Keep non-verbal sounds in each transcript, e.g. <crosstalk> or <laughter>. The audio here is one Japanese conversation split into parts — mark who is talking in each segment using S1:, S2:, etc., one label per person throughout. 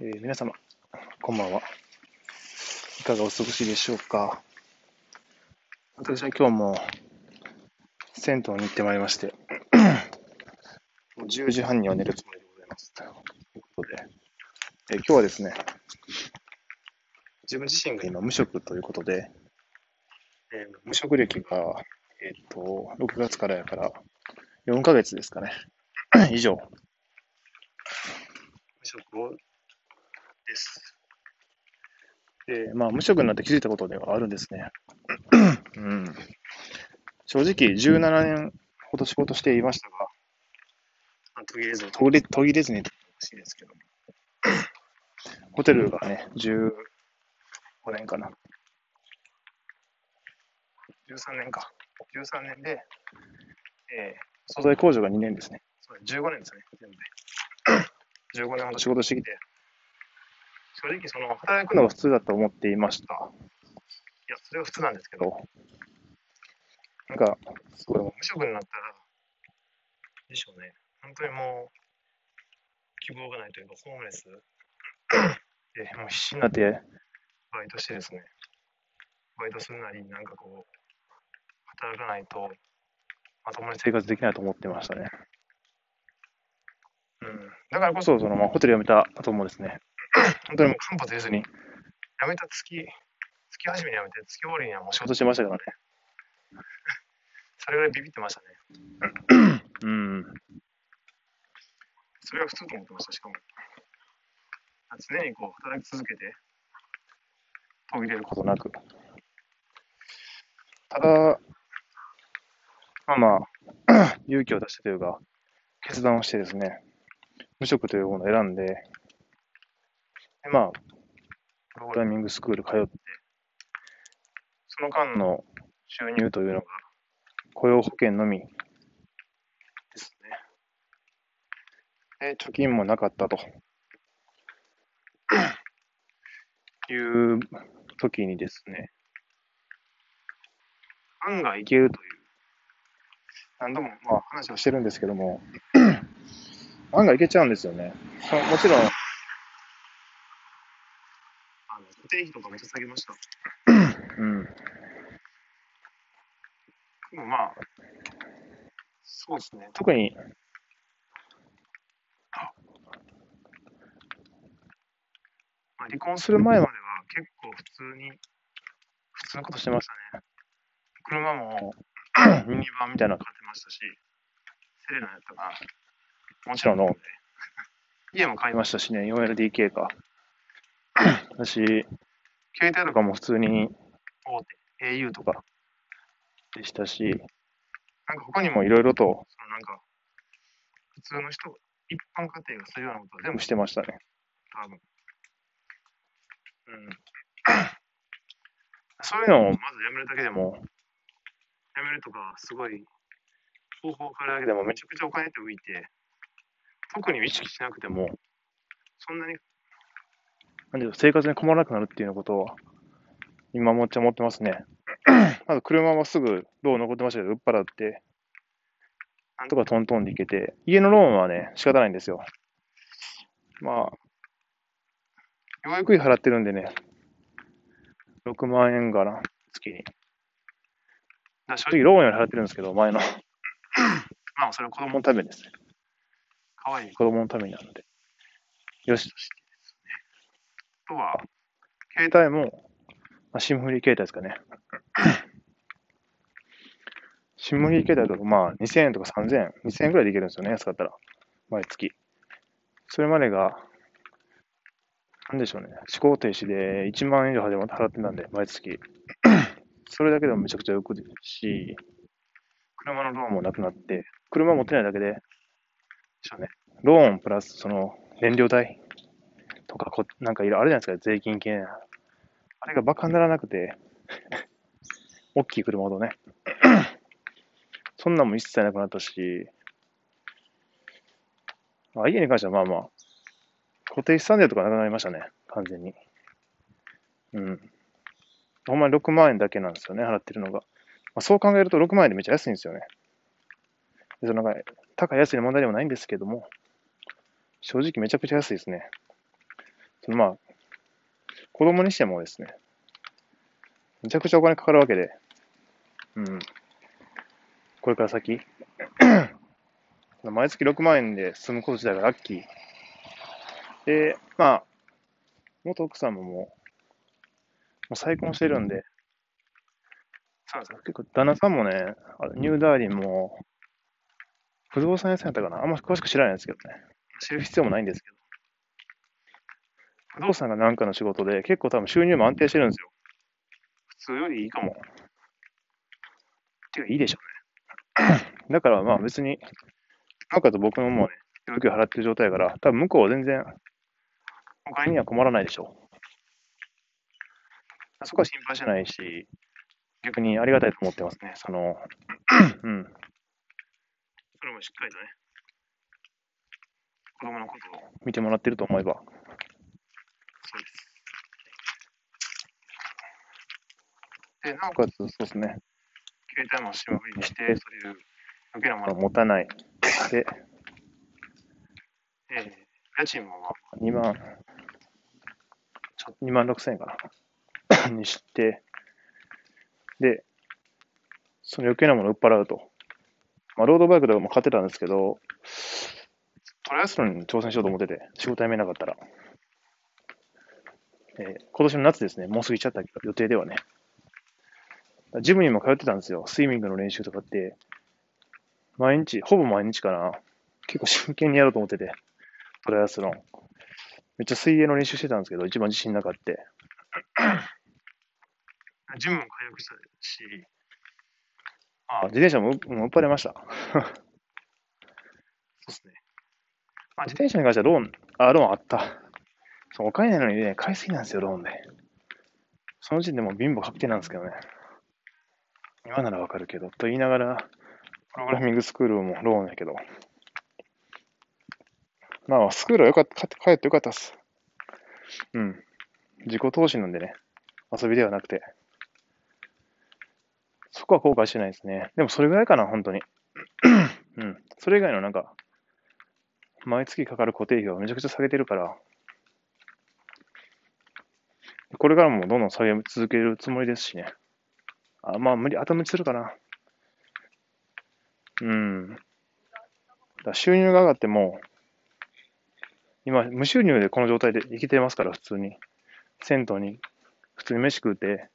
S1: えー皆様、こんばんは。いかがお過ごしでしょうか。私は今日も銭湯に行ってまいりまして、<clears throat> もう10時半には寝るつもりでございます。ということで、えー今日はですね、自分自身が今無職ということで、えー無職歴が、えっ、と、6月からやから4ヶ月ですかね、<clears throat> 以上、無職をです。で、まあ、無職になって気づいたことではあるんですね。うん、正直、17年ほど仕事していましたが、まあ途切れず、途切れ途切れずにとほしいですけども、ホテルがね、15年かな。13年か。13年で、えー素材工場が2年ですね。そう15年ですね、全部で。<coughs> 15年ほど仕事してきて、正直その働くのが普通だと思っていました。いや、それは普通なんですけど、なんか、すごい無職になったら、でしょうね、本当にもう、希望がないというか、ホームレスで、もう必死になってバイトしてですね、バイトするなり、なんかこう、働かないと、まともに生活できないと思ってましたね。うん、だからこそ、そのまあ、ホテル辞めた後もですね、本当にもう間髪入れずに、辞めた月、月始めに辞めて、月終わりにはもう仕事してましたからね。それぐらいビビってましたね。うん。それが普通と思ってました、しかも。常にこう、働き続けて、途切れることなく。ただ、まあまあ、<clears throat> 勇気を出してというか、決断をしてですね、無職というものを選んで、でまあ、プログラミングスクール通って、その間の収入というのが、雇用保険のみですね。で、貯金もなかったと。<coughs> いう時にですね、案がいけるという、何度もまあ話をしてるんですけども、<coughs> <coughs> 案がいけちゃうんですよね。そもちろん、あの固定費とかめっちゃ下げました。うん。でもまあ、そうですね。特に、まあ、離婚する前までは結構普通に、普通のことしてましたね。車もミニバンみたいなの買ってましたし、セレナやったかな。もちろんローンで。家も買いましたしね、4LDK か。だし、携帯とかも普通に大手、au とかでしたし、なんか他にもいろいろと、そのなんか、普通の人、一般家庭がするようなことは全部してましたね。多分。うん。<coughs> そういうのをまずやめるだけでも、やめるとか、すごい、方法を変えるだけでもめちゃくちゃお金って浮いて、特に意識しなくても、そんなに、なんていうか生活に困らなくなるっていうようなことは、今もっちゃ思ってますね。<clears throat> まず車はすぐローン残ってましたけど、売っ払って、なんとかトントンでいけて、家のローンはね、仕方ないんですよ。まあ、ようやく払ってるんでね、6万円かな、月に。正直ローンより払ってるんですけど、前の。<clears throat> まあ、それは子供のためですね。可愛い子供のためになるので。よしとしとは、携帯も、まあ、シムフリー携帯ですかね。<coughs> シムフリー携帯とか、まあ、2000円とか3000円、2000円くらいでいけるんですよね、安かったら。毎月。それまでが、なんでしょうね、思考停止で1万円以上払ってたんで、毎月。<coughs> それだけでもめちゃくちゃよくですし、車のローンもなくなって、車持ってないだけで、でしょうね、ローンプラスその燃料代とかこ、なんかいろいろあるじゃないですか、税金系。あれがバカにならなくて、<laughs> 大きい車ほどね。<clears throat> そんなんも一切なくなったし、まあ、家に関してはまあまあ、固定資産税とかなくなりましたね、完全に。うん。ほんまに6万円だけなんですよね、払ってるのが。まあ、そう考えると6万円でめっちゃ安いんですよね。でそのなんか高い安いの問題でもないんですけども、正直めちゃくちゃ安いですね。まあ、子供にしてもですね、めちゃくちゃお金かかるわけで、うん。これから先、<clears throat> 毎月6万円で済むこと自体がラッキー。で、まあ、元奥さんももう、もう再婚してるんで、そうです結構旦那さんもね、ニューダーリンも、不動産屋さんやったかな？あんま詳しく知らないんですけどね。知る必要もないんですけど。不動産が何かの仕事で、結構多分収入も安定してるんですよ。普通よりいいかも。っていうか、いいでしょうね。<coughs> だからまあ別に、なんかと僕ももうね、料金払ってる状態やから、多分向こうは全然、お金には困らないでしょう。そこは心配してないし、逆にありがたいと思ってますね。その、<coughs> うん。それもしっかりとね、子供のことを見てもらってると思えば、そうです。で、なおかつ、そうですね、携帯もしまりにして、そういう余計なものを持たない。で、えー、家賃も2万、ちょ2万6千円かな。<coughs> にして、で、その余計なものを売っ払うと。まあ、ロードバイクとかも買ってたんですけど、トライアスロンに挑戦しようと思ってて、仕事辞めなかったら。えー、今年の夏ですね、もう過ぎちゃった予定ではね。ジムにも通ってたんですよ。スイミングの練習とかって、毎日、ほぼ毎日かな。結構真剣にやろうと思ってて、トライアスロン。めっちゃ水泳の練習してたんですけど、一番自信なかった。<coughs> ジムも通約したし、あ自転車ももう売っぱれました。<laughs> そうですね。まあ、自転車に関してはローン、あ、ローンあった。そう、お金ないのにね、買いすぎなんですよ、ローンで。その時点でも貧乏確定なんですけどね。今ならわかるけど、と言いながら、プログラミングスクールもローンやけど。まあ、スクールはよかった、帰ってよかったっす。うん。自己投資なんでね、遊びではなくて。そこは後悔してないですね。でもそれぐらいかな、本当に。うん。それ以外のなんか、毎月かかる固定費をめちゃくちゃ下げてるから、これからもどんどん下げ続けるつもりですしね。あ、まあ無理、頭打ちするかな。うん。だ収入が上がっても、今、無収入でこの状態で生きてますから、普通に。銭湯に、普通に飯食うて、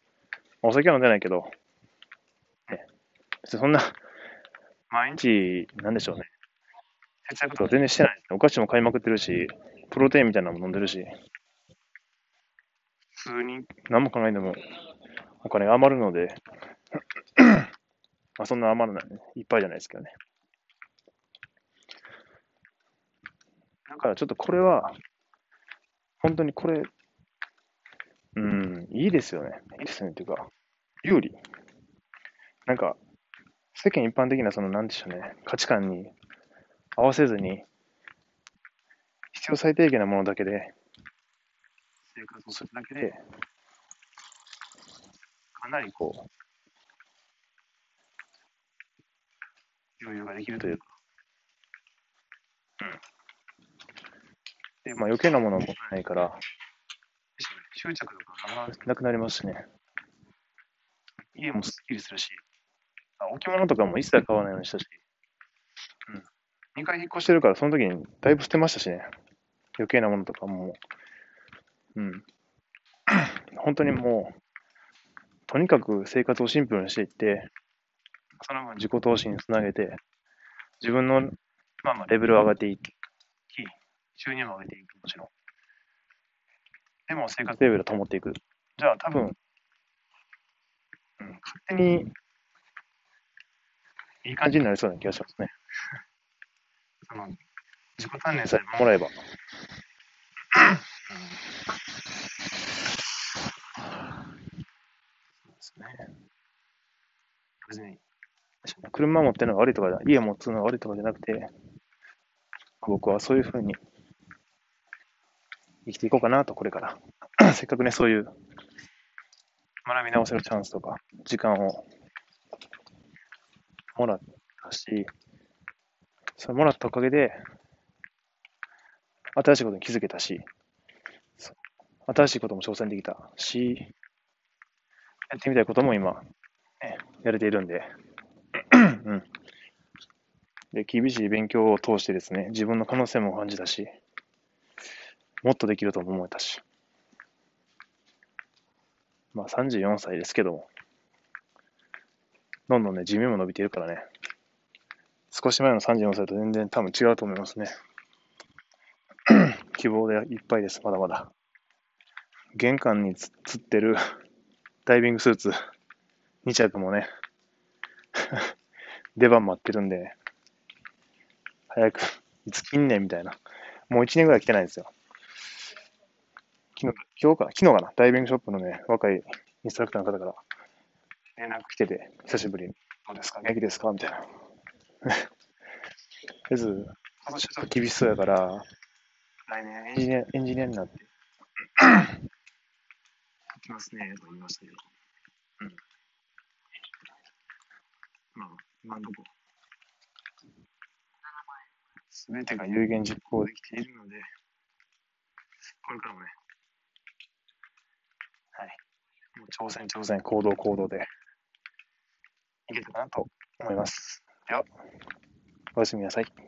S1: お酒は飲んでないけど、ね、別にそんな、毎日、なんでしょうね。節約とか全然してない。お菓子も買いまくってるし、プロテインみたいなのも飲んでるし、普通に何も考えてもお金が余るので、まあそんな余らない、ね、いっぱいじゃないですけどね。だからちょっとこれは、本当にこれ、うん、いいですよね。いいですね。っていうか、有利。なんか、世間一般的なその、なんでしょうね、価値観に合わせずに、必要最低限なものだけで、生活をするだけで、かなりこう、余裕ができるというか、うん。で、まあ余計なものを持たないから、執着とかがなくなりますしね。家もすっきりするし、あ置物とかも一切買わないようにしたし、うん。2回引っ越してるから、その時にだいぶ捨てましたしね。余計なものとかも、うん。<clears throat> 本当にもう、とにかく生活をシンプルにしていって、その分自己投資につなげて、自分の、まあまあ、レベルを上がっていき、収入も上げていく、もちろん。でも生活レベルを保っていく。じゃあ多分、うん、勝手にいい感じになりそうな気がしますね。<laughs> その自己鍛錬さえ守らえば。ですね。別に、車持ってるのが悪いとか、家持つのが悪いとかじゃなくて、僕はそういうふうに生きていこうかなと、これから。<clears throat> せっかくね、そういう学び直せるチャンスとか、時間をもらったし、それもらったおかげで、新しいことに気づけたし、新しいことも挑戦できたし、やってみたいことも今、やれているんで、で、厳しい勉強を通してですね、自分の可能性も感じたし、もっとできると思えたし、まあ34歳ですけども、どんどんね、寿命も伸びているからね、少し前の34歳と全然多分違うと思いますね。<clears throat> 希望でいっぱいです、まだまだ。玄関につってる <laughs> ダイビングスーツ。2着もね、<laughs> 出番待ってるんで、早く、いつ切んねんみたいな。もう1年ぐらい来てないんですよ。昨日、今日か、昨日かな、ダイビングショップのね、若いインストラクターの方から連絡来てて、久しぶりに、どうですか？元気ですか？みたいな。<laughs> とりあえず、今年ちょっと厳しそうやから、来年エンジニアエンジニアになって、きますね、と言いましたけど。うん。まあ、今のとこすべてが有言実行できているので、これからもね、はい。もう挑戦、挑戦、行動、行動で、いけたかなと思います。では、おやすみなさい。